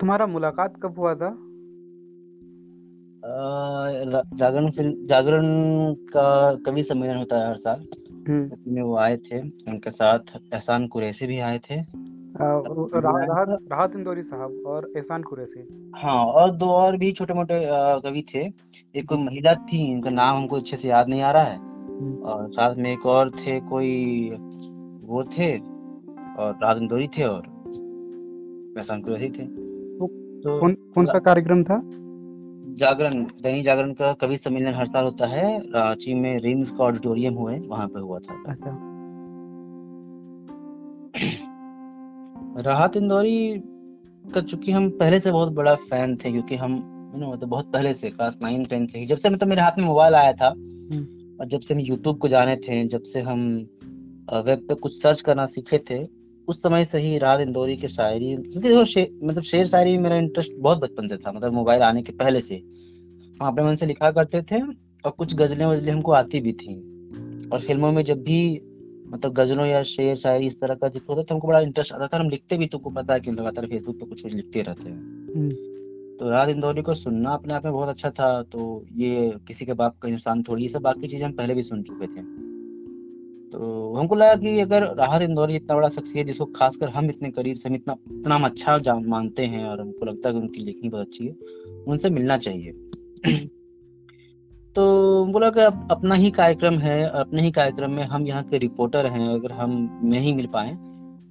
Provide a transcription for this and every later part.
तुम्हारा मुलाकात कब हुआ था? जागरण फ़िल्म जागरण का कवि सम्मेलन होता है हर साल। हम्म। में वो आए थे उनके साथ एहसान कुरैसी भी आए थे। राहत राहत इंदौरी साहब और एहसान कुरैसी। हाँ और दो और भी छोटे मोटे कवि थे। एक कोई महिला थी उनका नाम हमको अच्छे से याद नहीं आ रहा है। हम्म। और साथ में एक और थे कोई वो थे और राहत इंदौरी थे और एहसान कुरैसी थे। तो कौन कौन सा कार्यक्रम था? जागरण दैनिक जागरण का कवि सम्मेलन हर साल होता है। रांची में रिम्स का ऑडिटोरियम हुए वहाँ पे हुआ था। अच्छा। राहत इंदौरी का चूँकि हम पहले से बहुत बड़ा फ़ैन थे क्योंकि हम मतलब बहुत पहले से क्लास नाइन टेन से जब से मतलब मेरे हाथ में मोबाइल आया था हम्म। और जब से हम यूट्यूब को जाने थे जब से हम वेब पे कुछ सर्च करना सीखे थे उस समय से ही राहत इंदौरी की शायरी क्योंकि वो शे, मतलब शेर शायरी में मेरा इंटरेस्ट बहुत बचपन से था मतलब मोबाइल आने के पहले से। हम अपने मन से लिखा करते थे और कुछ गजलें वजलें हमको आती भी थी। और फ़िल्मों में जब भी मतलब गजलों या शेर शायरी इस तरह का ज़िक्र होता था हमको बड़ा इंटरेस्ट आता था। हम लिखते भी तुमको पता है कि लगातार फेसबुक पे कुछ कुछ लिखते रहते हैं। हम्म। तो रात इंदौरी को सुनना अपने आप में बहुत अच्छा था। तो ये किसी के बाप का इंसान थोड़ी ये सब बाकी चीज़ें हम पहले भी सुन चुके थे। तो हमको लगा कि अगर राहत इंदौरी इतना बड़ा शख्सियत जिसको खासकर हम इतने करीब से हम इतना इतना अच्छा मानते हैं और हमको लगता है कि उनकी लिखनी बहुत अच्छी है, उनसे मिलना चाहिए। तो बोला कि अपना ही कार्यक्रम है, अपने ही कार्यक्रम में हम यहाँ के रिपोर्टर हैं, अगर हम नहीं मिल पाए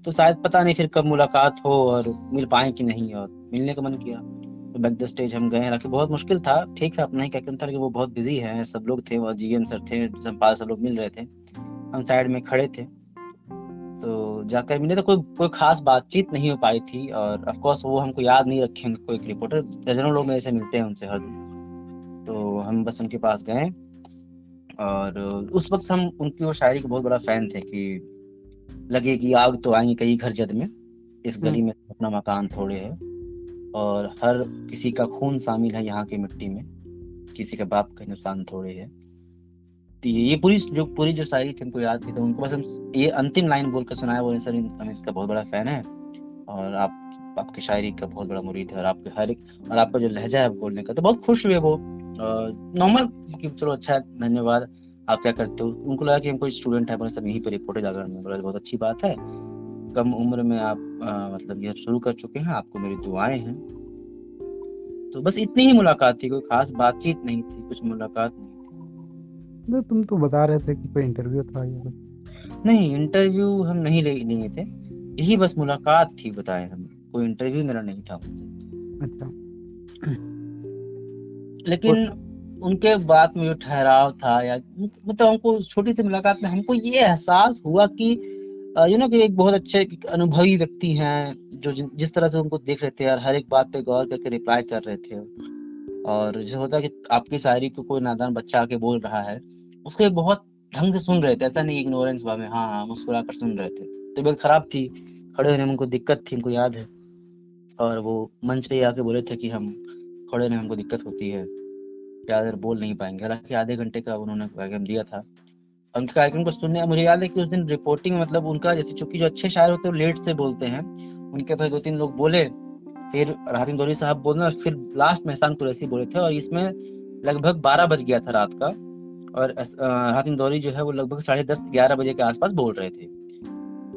तो शायद पता नहीं फिर कब मुलाकात हो और मिल पाए कि नहीं, और मिलने का मन किया। तो बैक द स्टेज हम गए हालाँकि बहुत मुश्किल था, ठीक है, अपना ही कार्यक्रम था कि वो बहुत बिज़ी है, सब लोग थे और जीएम सर थे संपाल सब लोग मिल रहे थे। हम साइड में खड़े थे तो जाकर मिले तो कोई कोई खास बातचीत नहीं हो पाई थी और ऑफ़ कोर्स वो हमको याद नहीं रखेंगे, कोई रिपोर्टर दर्जनों लोग मेरे से मिलते हैं उनसे हर दिन तो हम बस उनके पास गए और उस वक्त हम, उनकी वो शायरी के बहुत बड़ा फ़ैन थे कि लगे कि आग तो आएँगे कई घर जद में, इस गली। में अपना मकान थोड़े है और हर किसी का खून शामिल है यहाँ की मिट्टी में, किसी का बाप का हिंदुस्तान थोड़े है सकती है। ये पूरी जो पूरी जो शायरी थी हमको याद थी तो उनको बस हम ये अंतिम लाइन बोलकर सुनाया। वो सर हम इसका बहुत बड़ा फ़ैन है और आप आपकी शायरी का बहुत बड़ा मुरीद है और आपके हर एक और आपका जो लहजा है बोलने का तो बहुत खुश हुए वो। नॉर्मल कि चलो अच्छा है धन्यवाद। आप क्या करते हो? उनको लगा कि हम कोई स्टूडेंट है सब यहीं पर रिपोर्टर जागरण में बोला, बहुत अच्छी बात है। कम उम्र में आप मतलब ये शुरू कर चुके हैं, आपको मेरी दुआएँ हैं। तो बस इतनी ही मुलाकात थी, कोई खास बातचीत नहीं थी, कुछ मुलाकात नहीं। तुम तो बता रहे थे कि कोई इंटरव्यू था या कुछ। नहीं इंटरव्यू हम नहीं ले लिए थे। यही बस मुलाकात थी बताए हम। कोई इंटरव्यू मेरा नहीं था उनसे अच्छा। लेकिन उनके बाद में जो ठहराव था या मतलब हमको छोटी सी मुलाकात में हमको ये एहसास हुआ कि यू नो कि एक बहुत अच्छे अनुभवी व्यक्ति हैं जो जिस तरह से उनको देख रहे थे और हर एक बात पे गौर करके रिप्लाई कर रहे थे। और जैसे होता है कि आपकी शायरी को कोई नादान बच्चा आके बोल रहा है उसको बहुत ढंग से सुन रहे थे, ऐसा नहीं इग्नोरेंस भाव में हाँ हाँ मुस्कुरा कर सुन रहे थे। तबीयत खराब थी, खड़े होने में उनको दिक्कत थी उनको याद है। और वो मंच पे आके बोले थे कि हम खड़े होने में हमको दिक्कत होती है, ज़्यादा देर बोल नहीं पाएँगे। हालाँकि आधे घंटे का उन्होंने कार्यक्रम दिया था। उनके कार्यक्रम को सुनने, मुझे याद है कि उस दिन रिपोर्टिंग मतलब उनका, जैसे चूँकि जो अच्छे शायर होते हैं लेट से बोलते हैं। उनके भाई दो तीन लोग बोले, फिर राहत गौरी साहब बोलना फिर लास्ट में एहसान कुरैसी बोले थे। और इसमें लगभग बारह बज गया था रात का। और हातिम दौरी जो है वो लगभग साढ़े दस ग्यारह बजे के आसपास बोल रहे थे।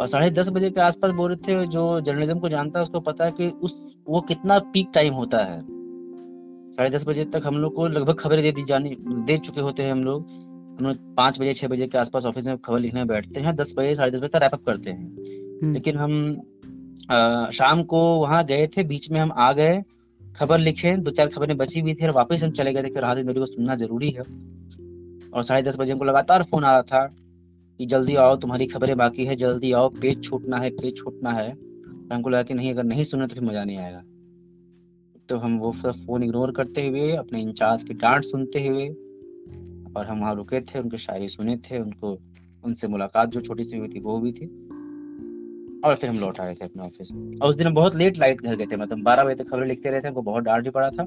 और साढ़े दस बजे के आसपास बोल रहे थे जो जर्नलिज्म को जानता है उसको पता है कि उस वो कितना पीक टाइम होता है। साढ़े दस बजे तक हम लोग को लगभग खबरें दे दी जानी दे चुके होते हैं हम लोग। हम लोग पाँच बजे छह बजे के आसपास ऑफ़िस में खबर लिखने बैठते हैं दस बजे साढ़े दस बजे तक रैपअप करते हैं। हम्म। लेकिन हम आ, शाम को वहाँ गए थे बीच में हम आ गए खबर लिखे दो चार खबरें बची हुई थी और वापस हम चले गए थे कि राहत को सुनना ज़रूरी है। और साढ़े दस बजे हमको लगातार फ़ोन आ रहा था कि जल्दी आओ, तुम्हारी खबरें बाकी है, जल्दी आओ, पेज छूटना है, पेज छूटना है। तो हमको लगा कि नहीं, अगर नहीं सुने तो फिर मज़ा नहीं आएगा। तो हम वो फ़ोन इग्नोर करते हुए, अपने इंचार्ज की डांट सुनते हुए, और हम वहाँ रुके थे, उनके शायरी सुने थे, उनको, उनसे मुलाकात जो छोटी सी हुई थी, वो भी थी। और फिर हम लौट आए थे अपने ऑफ़िस और उस दिन हम बहुत लेट लाइट घर गए थे मतलब बारह बजे तक खबरें लिखते रहे थे, हमको बहुत डांट भी पड़ा था।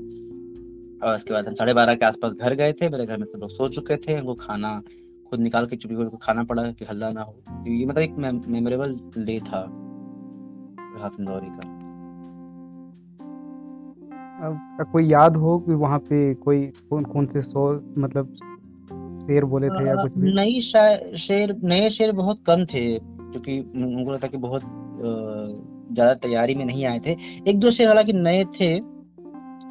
और उसके बाद हम साढ़े बारह के आसपास घर गए थे। मेरे घर में सब लोग सो चुके थे। हमको खाना खुद निकाल के चुपी को खाना पड़ा कि हल्ला ना हो। ये मतलब एक मेमोरेबल डे था राहत इंदौरी का। अब कोई याद हो कि वहाँ पे कोई कौन कौन से सो मतलब शेर बोले थे या कुछ भी? नई शेर नए शेर बहुत कम थे क्योंकि उनको लगता कि बहुत ज़्यादा तैयारी में नहीं आए थे। एक दो शेर हालाँकि नए थे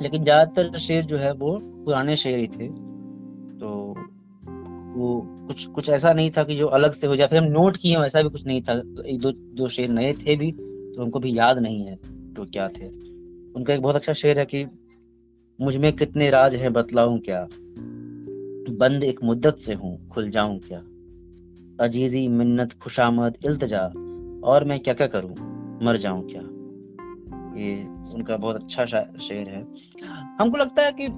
लेकिन ज़्यादातर शेर जो है वो पुराने शेर ही थे। तो वो कुछ कुछ ऐसा नहीं था कि जो अलग से हो जाए। फिर हम नोट किए वैसा भी कुछ नहीं था। एक दो दो शेर नए थे भी तो उनको भी याद नहीं है तो क्या थे। उनका एक बहुत अच्छा शेर है कि, मुझमें कितने राज हैं बतलाऊं क्या? बंद एक मुद्दत से हूँ, खुल जाऊँ क्या? अजीजी, मिन्नत, खुशामद, इल्तजा, और मैं क्या क्या करूँ? मर जाऊँ क्या? ये उनका बहुत अच्छा शेर है। हमको लगता है कि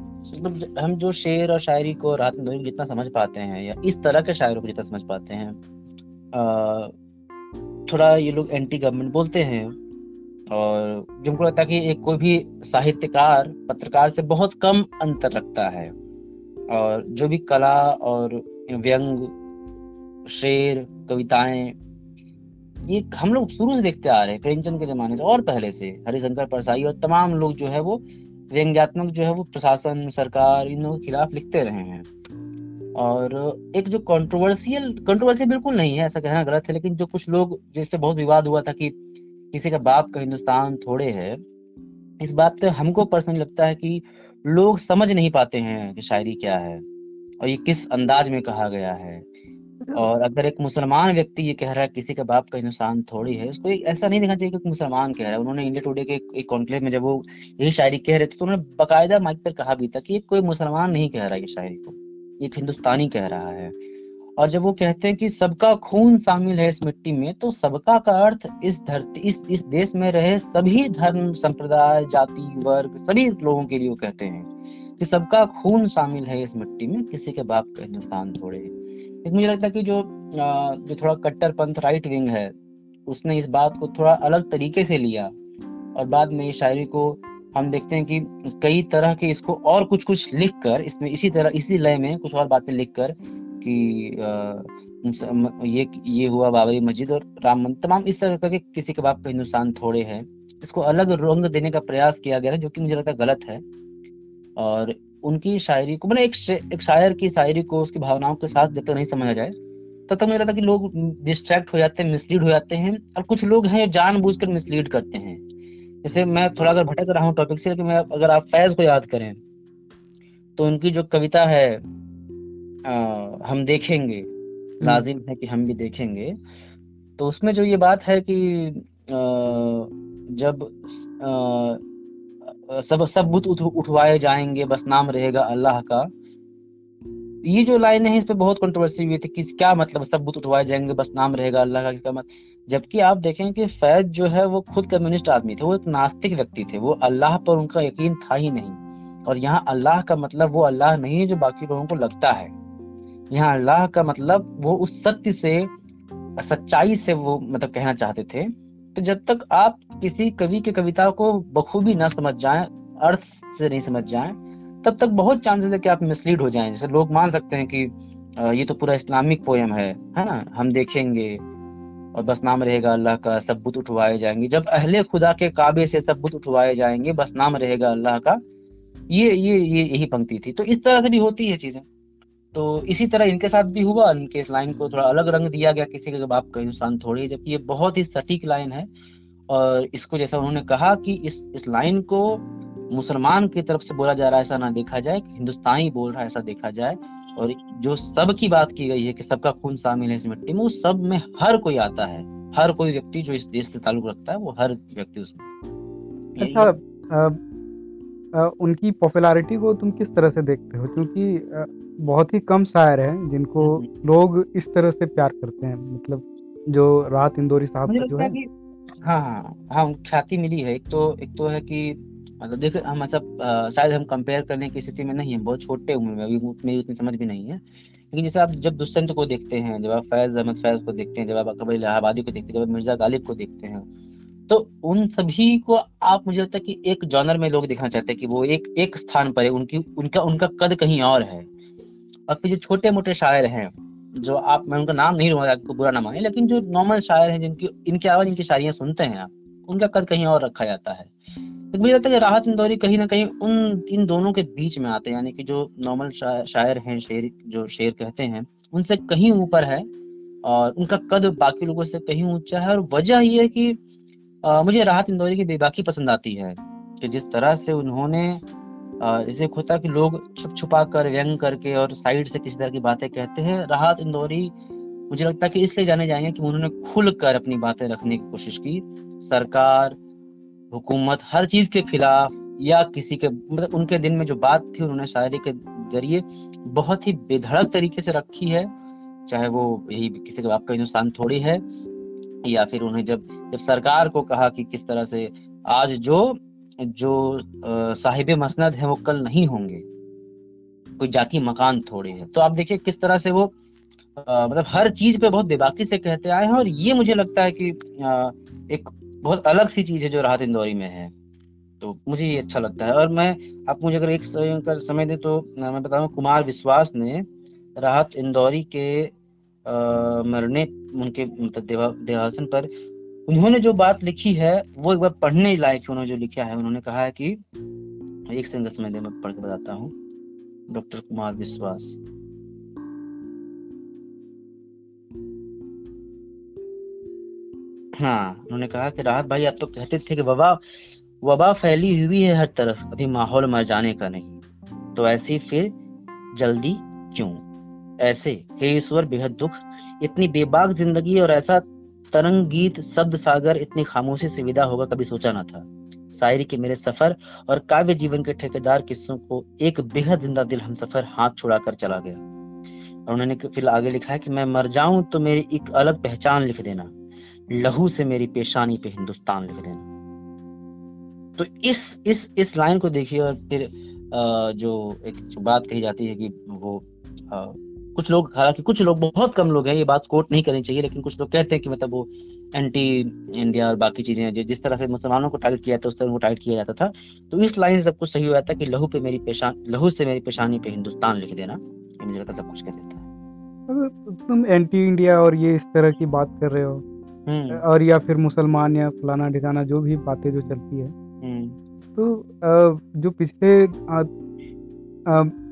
मतलब हम जो शेर और शायरी को रात में जितना समझ पाते हैं या इस तरह के शायरों को जितना समझ पाते हैं थोड़ा ये लोग एंटी गवर्नमेंट बोलते हैं और जिनको लगता है कि एक कोई भी साहित्यकार, पत्रकार से बहुत कम अंतर रखता है और जो भी कला और व्यंग, शेर, कविताएँ ये हम लोग शुरू से देखते आ रहे हैं, प्रेमचंद के जमाने से और पहले से, हरिशंकर परसाई और तमाम लोग जो है वो व्यंग्यात्मक जो है वो प्रशासन, सरकार, इन लोगों के खिलाफ लिखते रहे हैं। और एक जो कंट्रोवर्शियल कंट्रोवर्शियल बिल्कुल नहीं है, ऐसा कहना गलत है, लेकिन जो कुछ लोग जिससे बहुत विवाद हुआ था कि किसी का बाप का हिंदुस्तान थोड़े है, इस बात से हमको पर्सनली लगता है कि लोग समझ नहीं पाते हैं कि शायरी क्या है, और ये किस अंदाज में कहा गया है। और अगर एक मुसलमान व्यक्ति ये कह रहा है, किसी के बाप का हिंदुस्तान थोड़ी है, उसको ऐसा नहीं देखना चाहिए कि मुसलमान कह रहा है। उन्होंने इंडिया टुडे के एक कॉन्क्लेव में जब वो यही शायरी कह रहे थे तो उन्होंने बाकायदा माइक पर कहा भी था कि कोई मुसलमान नहीं कह रहा ये शायरी को। एक हिंदुस्तानी कह रहा है। और जब वो कहते हैं कि सबका खून शामिल है इस मिट्टी में तो सबका का अर्थ इस धरती, इस इस देश में रहे सभी धर्म, संप्रदाय, जाति, वर्ग, सभी लोगों के लिए वो कहते हैं कि सबका खून शामिल है इस मिट्टी में, किसी के बाप का हिंदुस्तान थोड़े। लेकिन मुझे लगता है कि जो जो थोड़ा कट्टर पंथ राइट विंग है, उसने इस बात को थोड़ा अलग तरीके से लिया। और बाद में इस शायरी को हम देखते हैं कि कई तरह के इसको और कुछ कुछ लिख कर इसमें इसी तरह, इसी लय में कुछ और बातें लिख कर कि ये ये हुआ बाबरी मस्जिद और राम मंदिर, तमाम इस तरह के किसी के बाप का हिंदुस्तान थोड़े है। इसको अलग रंग देने का प्रयास किया गया है, जो कि मुझे लगता है गलत है। और उनकी शायरी को मैंने एक एक शायर की शायरी को उसकी भावनाओं के साथ जब तक नहीं समझा जाए तब तक मुझे लगता है कि लोग डिस्ट्रैक्ट हो जाते हैं मिसलीड हो जाते हैं और कुछ लोग हैं जो कर मिसलीड करते हैं जैसे मैं थोड़ा अगर भटक रहा हूँ टॉपिक से कि मैं अगर आप फैज को याद करें तो उनकी जो कविता है आ, हम देखेंगे हम्म। लाजिम है कि हम भी देखेंगे तो उसमें जो ये बात है कि आ, जब आ, सब सब बुत उठ, उठवाए जाएँगे बस नाम रहेगा अल्लाह का। ये जो लाइन है इस पर बहुत कंट्रोवर्सी हुई थी कि क्या मतलब सब बुत उठवाए जाएँगे बस नाम रहेगा अल्लाह का इसका मतलब जबकि आप देखें कि फैज जो है वो खुद कम्युनिस्ट आदमी थे वो एक नास्तिक व्यक्ति थे वो अल्लाह पर उनका यकीन था ही नहीं। और यहाँ अल्लाह का मतलब वो अल्लाह नहीं है जो बाकी लोगों को लगता है। यहाँ अल्लाह का मतलब वो उस सत्य से सच्चाई से वो मतलब कहना चाहते थे। तो जब तक आप किसी कवि के कविता को बखूबी ना समझ जाएँ, अर्थ से नहीं समझ जाएँ, तब तक बहुत चांसेस है कि आप मिसलीड हो जाएँ। जैसे लोग मान सकते हैं कि ये तो पूरा इस्लामिक पोयम है है ना? हम देखेंगे और बस नाम रहेगा अल्लाह का, सब बुत उठवाए जाएँगे। जब अहले खुदा के काबे से सब बुत उठवाए जाएँगे, बस नाम रहेगा अल्लाह का, ये ये ये यही पंक्ति थी। तो इस तरह से भी होती है चीज़ें। तो इसी तरह इनके साथ भी हुआ इनके इस लाइन को थोड़ा अलग रंग दिया गया किसी के बाप का हिंदुस्तान थोड़ी जबकि ये बहुत ही सटीक लाइन है। और इसको जैसा उन्होंने कहा कि इस इस लाइन को मुसलमान की तरफ़ से बोला जा रहा है ऐसा ना देखा जाए हिंदुस्तानी बोल रहा है ऐसा देखा जाए। और जो सब की बात की गई है कि सबका खून शामिल है इस मिट्टी में उस सब में हर कोई आता है। हर कोई व्यक्ति जो इस देश से ताल्लुक रखता है वो हर व्यक्ति उसमें। अच्छा उनकी पॉपुलैरिटी को तुम किस तरह से देखते हो? क्योंकि बहुत ही कम शायर हैं जिनको हम्म। लोग इस तरह से प्यार करते हैं। मतलब जो रात इंदौरी साहब का जो है हाँ। हाँ हाँ ख्याति मिली है। एक तो एक तो है कि मतलब देख हम ऐसा शायद हम कंपेयर करने की स्थिति में नहीं है। बहुत छोटे उम्र में अभी मेरी उतनी समझ भी नहीं है। लेकिन जैसे आप जब दुष्यंत को देखते हैं जब आप फैज अहमद फैज को देखते हैं जब आप अकबर इलाहाबादी को देखते हैं जब आप मिर्ज़ा गालिब को देखते हैं तो उन सभी को आप, मुझे लगता है कि एक जॉनर में लोग देखना चाहते हैं कि वो एक एक स्थान पर है, उनकी, उनका उनका कद कहीं और है। और फिर जो छोटे मोटे शायर हैं, जो आप, मैं उनका नाम नहीं लूँगा, आपको बुरा ना माने, लेकिन जो नॉर्मल शायर हैं, जिनकी, इनकी आवाज़ इनकी शायरियाँ सुनते हैं आप, उनका कद कहीं और रखा जाता है। तो मुझे लगता है कि राहत इंदौरी कहीं ना कहीं उन, इन दोनों के बीच में आते हैं, यानी कि जो नॉर्मल शायर हैं, शेर, जो शेर कहते हैं, उनसे कहीं ऊपर है, और उनका कद बाकी लोगों से कहीं ऊँचा है, और वजह ये है कि आ, मुझे राहत इंदौरी की बेबाकी पसंद आती है कि जिस तरह से उन्होंने होता है कि लोग छुप छुपा कर व्यंग करके और साइड से किसी तरह की बातें कहते हैं। राहत इंदौरी मुझे लगता है कि इसलिए जाने जाएँगे कि उन्होंने खुल कर अपनी बातें रखने की कोशिश की। सरकार हुकूमत हर चीज़ के खिलाफ या किसी के मतलब उनके दिन में जो बात थी उन्होंने शायरी के ज़रिए बहुत ही बेधड़क तरीके से रखी है चाहे वो यही किसी के बाप का हिंदुस्तान थोड़ी है या फिर उन्हें जब जब सरकार को कहा कि किस तरह से आज जो जो साहिब मसनद है वो कल नहीं होंगे कोई जाति मकान थोड़े है तो आप देखिए किस तरह से वो मतलब हर चीज़ पे बहुत बेबाकी से कहते आए हैं और ये मुझे लगता है कि आ, एक बहुत अलग सी चीज़ है जो राहत इंदौरी में है तो मुझे ये अच्छा लगता है। और मैं आप मुझे अगर एक समय दे तो मैं बताऊँ कुमार विश्वास ने राहत इंदौरी के आ, मरने उनके मतलब देहासन पर उन्होंने जो बात लिखी है, वो एक बार पढ़ने लायक उन्होंने जो लिखा है। उन्होंने कहा है कि, एक समय मैं पढ़ के बताता हूँ। डॉक्टर कुमार विश्वास। हाँ उन्होंने कहा कि, राहत भाई, आप तो कहते थे कि वबा वबा फैली हुई है हर तरफ़। अभी माहौल मर जाने का नहीं। तो ऐसी फिर जल्दी क्यों? ऐसे, हे ईश्वर, बेहद दुख। इतनी बेबाक ज़िंदगी और ऐसा तरंग गीत, शब्द सागर इतनी खामोशी से विदा होगा कभी सोचा ना था। शायरी के मेरे सफ़र और काव्य जीवन के ठेकेदार किस्सों को एक बेहद ज़िंदा दिल हम सफ़र हाथ छुड़ाकर चला गया। और उन्होंने फिर आगे लिखा है कि मैं मर जाऊँ तो मेरी एक अलग पहचान लिख देना, लहू से मेरी पेशानी पे हिंदुस्तान लिख देना। तो इस इस इस लाइन को देखिए और फिर जो एक बात कही जाती है कि वो कुछ लोग हालाँकि कुछ लोग बहुत कम लोग हैं ये बात कोट नहीं करनी चाहिए लेकिन कुछ लोग कहते हैं कि मतलब वो एंटी इंडिया और बाकी चीज़ें जिस तरह से मुसलमानों को टाइट किया था उस तरह वो टाइट किया जाता था तो इस लाइन से सब कुछ सही हो जाता है कि लहू पे मेरी पेशान लहू से मेरी पेशानी पे हिंदुस्तान लिख देना मुझे लगता सब कुछ कह देता है तुम एंटी इंडिया और ये इस तरह की बात कर रहे हो हम्म। और या फिर मुसलमान या फलाना ढिकाना जो भी बातें जो चलती है हम्म। तो जो पिछले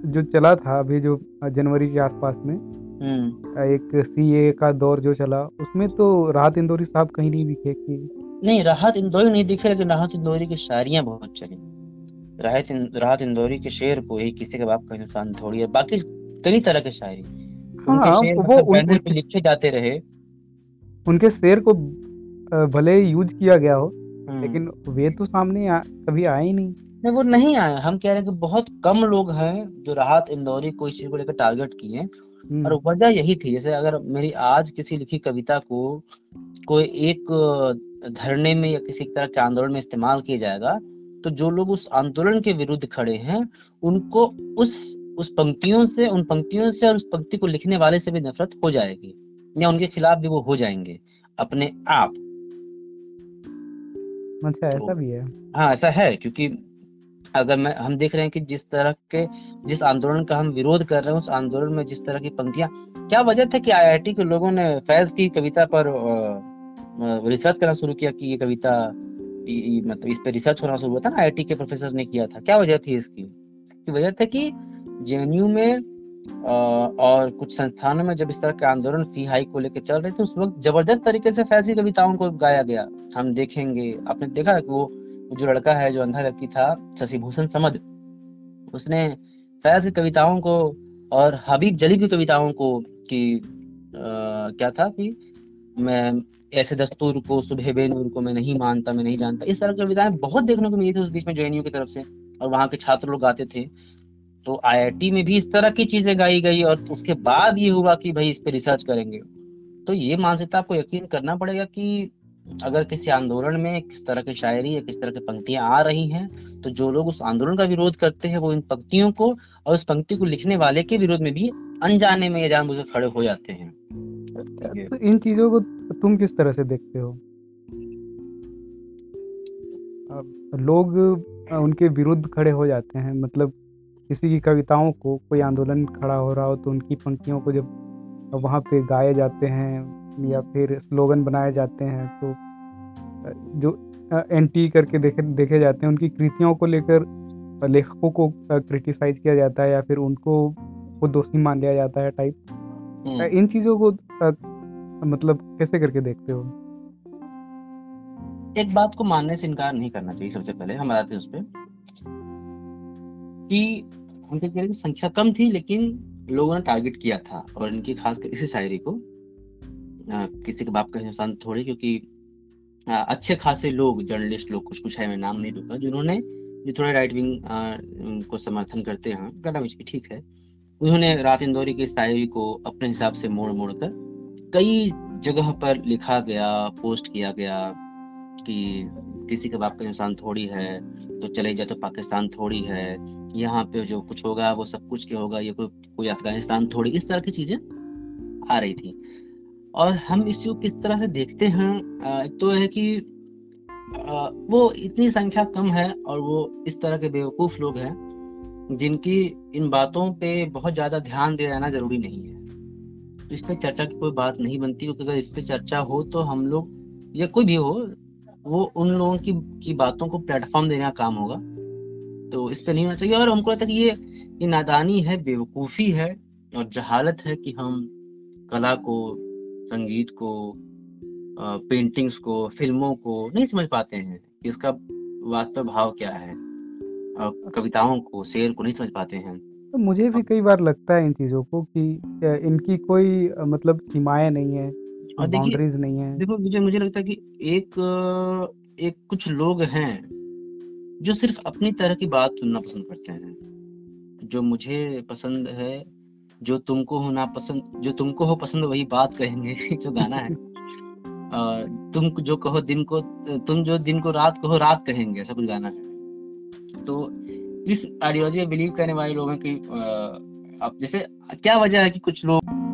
जो चला था अभी जो जनवरी के आसपास में हम्म। एक सी ए का दौर जो चला उसमें तो राहत इंदौरी साहब कहीं नहीं दिखे कि नहीं राहत इंदौरी नहीं दिखे लेकिन राहत इंदौरी की शायरियाँ बहुत चली। राहत राहत इंदौरी के शेर को ही किसी के बाप का हिंदुस्तान थोड़ी है। बाकी कई तरह के शायरी। हाँ, वो मतलब उनके लिखे जाते रहे। उनके शेर को भले यूज़ किया गया हो हम्म। लेकिन वे तो सामने कभी आए ही नहीं। नहीं वो नहीं आए हम कह रहे हैं कि बहुत कम लोग हैं जो राहत इंदौरी को इस चीज़ को लेकर टारगेट किए हम्म। और वजह यही थी जैसे अगर मेरी आज किसी लिखी कविता को कोई एक धरने में या किसी तरह के आंदोलन में इस्तेमाल किया जाएगा तो जो लोग उस आंदोलन के विरुद्ध खड़े हैं उनको उस उस पंक्तियों से उन पंक्तियों से और उस पंक्ति को लिखने वाले से भी नफरत हो जाएगी या उनके खिलाफ भी वो हो जाएँगे अपने आप। अच्छा ऐसा तो, भी है। हाँ ऐसा है क्योंकि अगर मैं, हम देख रहे हैं कि जिस तरह के, जिस आंदोलन का हम विरोध कर रहे हैं, उस आंदोलन में जिस तरह की पंक्तियाँ, क्या वजह था कि आईआईटी के लोगों ने फैज की कविता पर रिसर्च करना शुरू किया कि ये कविता मतलब इस पे रिसर्च होना शुरू हुआ था ना आईआईटी के प्रोफेसर ने किया था? क्या वजह थी इसकी? इसकी वजह था कि जेएनयू में और कुछ संस्थानों में जब इस तरह के आंदोलन फ़ी हाई को लेकर चल रहे थे, उस वक्त ज़बरदस्त तरीके से फैजी कविताओं को गाया गया। हम देखेंगे, आपने देखा कि वो जो लड़का है, जो अंधा व्यक्ति था शशिभूषण समद, उसने फैज की कविताओं को और हबीब जलीब की कविताओं को कि क्या था कि मैं ऐसे दस्तूर को सुबह बेनूर को मैं नहीं मानता, मैं नहीं जानता। इस तरह की कविताएँ बहुत देखने को मिली थी उस बीच में जे की तरफ़ से, और वहाँ के छात्र लोग गाते थे। तो आईआईटी में भी इस तरह की चीज़ें गाई गई और उसके बाद ये हुआ कि भाई इस पर रिसर्च करेंगे। तो ये मानसिकता आपको यकीन करना पड़ेगा कि अगर किसी आंदोलन में किस तरह की शायरी या किस तरह की पंक्तियाँ आ रही हैं तो जो लोग उस आंदोलन का विरोध करते हैं, वो इन पंक्तियों को और उस पंक्ति को लिखने वाले के विरोध में भी अनजाने में या जानबूझ खड़े हो जाते हैं। तो इन चीज़ों को तुम किस तरह से देखते हो? लोग उनके विरुद्ध खड़े हो जाते हैं मतलब किसी की कविताओं को कोई आंदोलन खड़ा हो रहा हो तो उनकी पंक्तियों को जब वहाँ पे गाए जाते हैं या फिर स्लोगन बनाए जाते हैं तो जो एंटी करके देखे देखे जाते हैं उनकी कृतियों को लेकर लेखकों को क्रिटिसाइज किया जाता है या फिर उनको वो दोषी मान लिया जाता है टाइप हम्म। इन चीज़ों को मतलब कैसे करके देखते हो? एक बात को मानने से इनकार नहीं करना चाहिए सबसे पहले हम आते हैं उस पर कि उनके कह की संख्या कम थी लेकिन लोगों ने टारगेट किया था और इनकी खासकर इसी शायरी को। किसी के बाप का हिंदुस्तान थोड़ी, क्योंकि अच्छे खासे लोग, जर्नलिस्ट लोग, कुछ कुछ है, मैं नाम नहीं दूँगा, जिन्होंने जो थोड़े राइट विंग को समर्थन करते हैं गला ठीक है। उन्होंने रात इंदौरी की शायरी को अपने हिसाब से मोड़ मोड़ कर कई जगह पर लिखा गया पोस्ट किया गया, कि किसी के बाप का इंसान थोड़ी है तो चले जाए तो पाकिस्तान थोड़ी है, यहाँ पे जो कुछ होगा, वो सब कुछ क्या होगा, ये कोई कोई अफ़गानिस्तान थोड़ी, इस तरह की चीज़ें आ रही थी। और हम इस को किस तरह से देखते हैं एक तो है कि वो इतनी संख्या कम है और वो इस तरह के बेवकूफ़ लोग हैं, जिनकी इन बातों पे बहुत ज़्यादा ध्यान दे रहना ज़रूरी नहीं है। तो इस पर चर्चा की कोई बात नहीं बनती, क्योंकि अगर इस पर चर्चा हो तो हम लोग, या कोई भी हो, वो उन लोगों की की बातों को प्लेटफॉर्म देने का काम होगा। तो इस पर नहीं होना चाहिए। और हमको लगता है कि ये ये नादानी है, बेवकूफ़ी है और जहालत है कि हम कला को संगीत को पेंटिंग्स को फ़िल्मों को नहीं समझ पाते हैं कि इसका वास्तव भाव क्या है। कविताओं को शेर को नहीं समझ पाते हैं। तो मुझे भी कई बार लगता है इन चीज़ों को कि इनकी कोई मतलब सीमाएँ नहीं है और बाउंड्रीज नहीं है। देखो मुझे मुझे लगता है कि एक एक कुछ लोग हैं जो सिर्फ़ अपनी तरह की बात सुनना पसंद करते हैं। जो मुझे पसंद है जो तुमको होना पसंद जो तुमको हो पसंद वही बात कहेंगे जो गाना है। तुम जो कहो दिन को तुम जो दिन को रात कहो रात कहेंगे सब कुछ गाना है। तो इस आइडियोलॉजी में बिलीव करने वाले लोगों की अब जैसे क्या वजह है कि कुछ लोग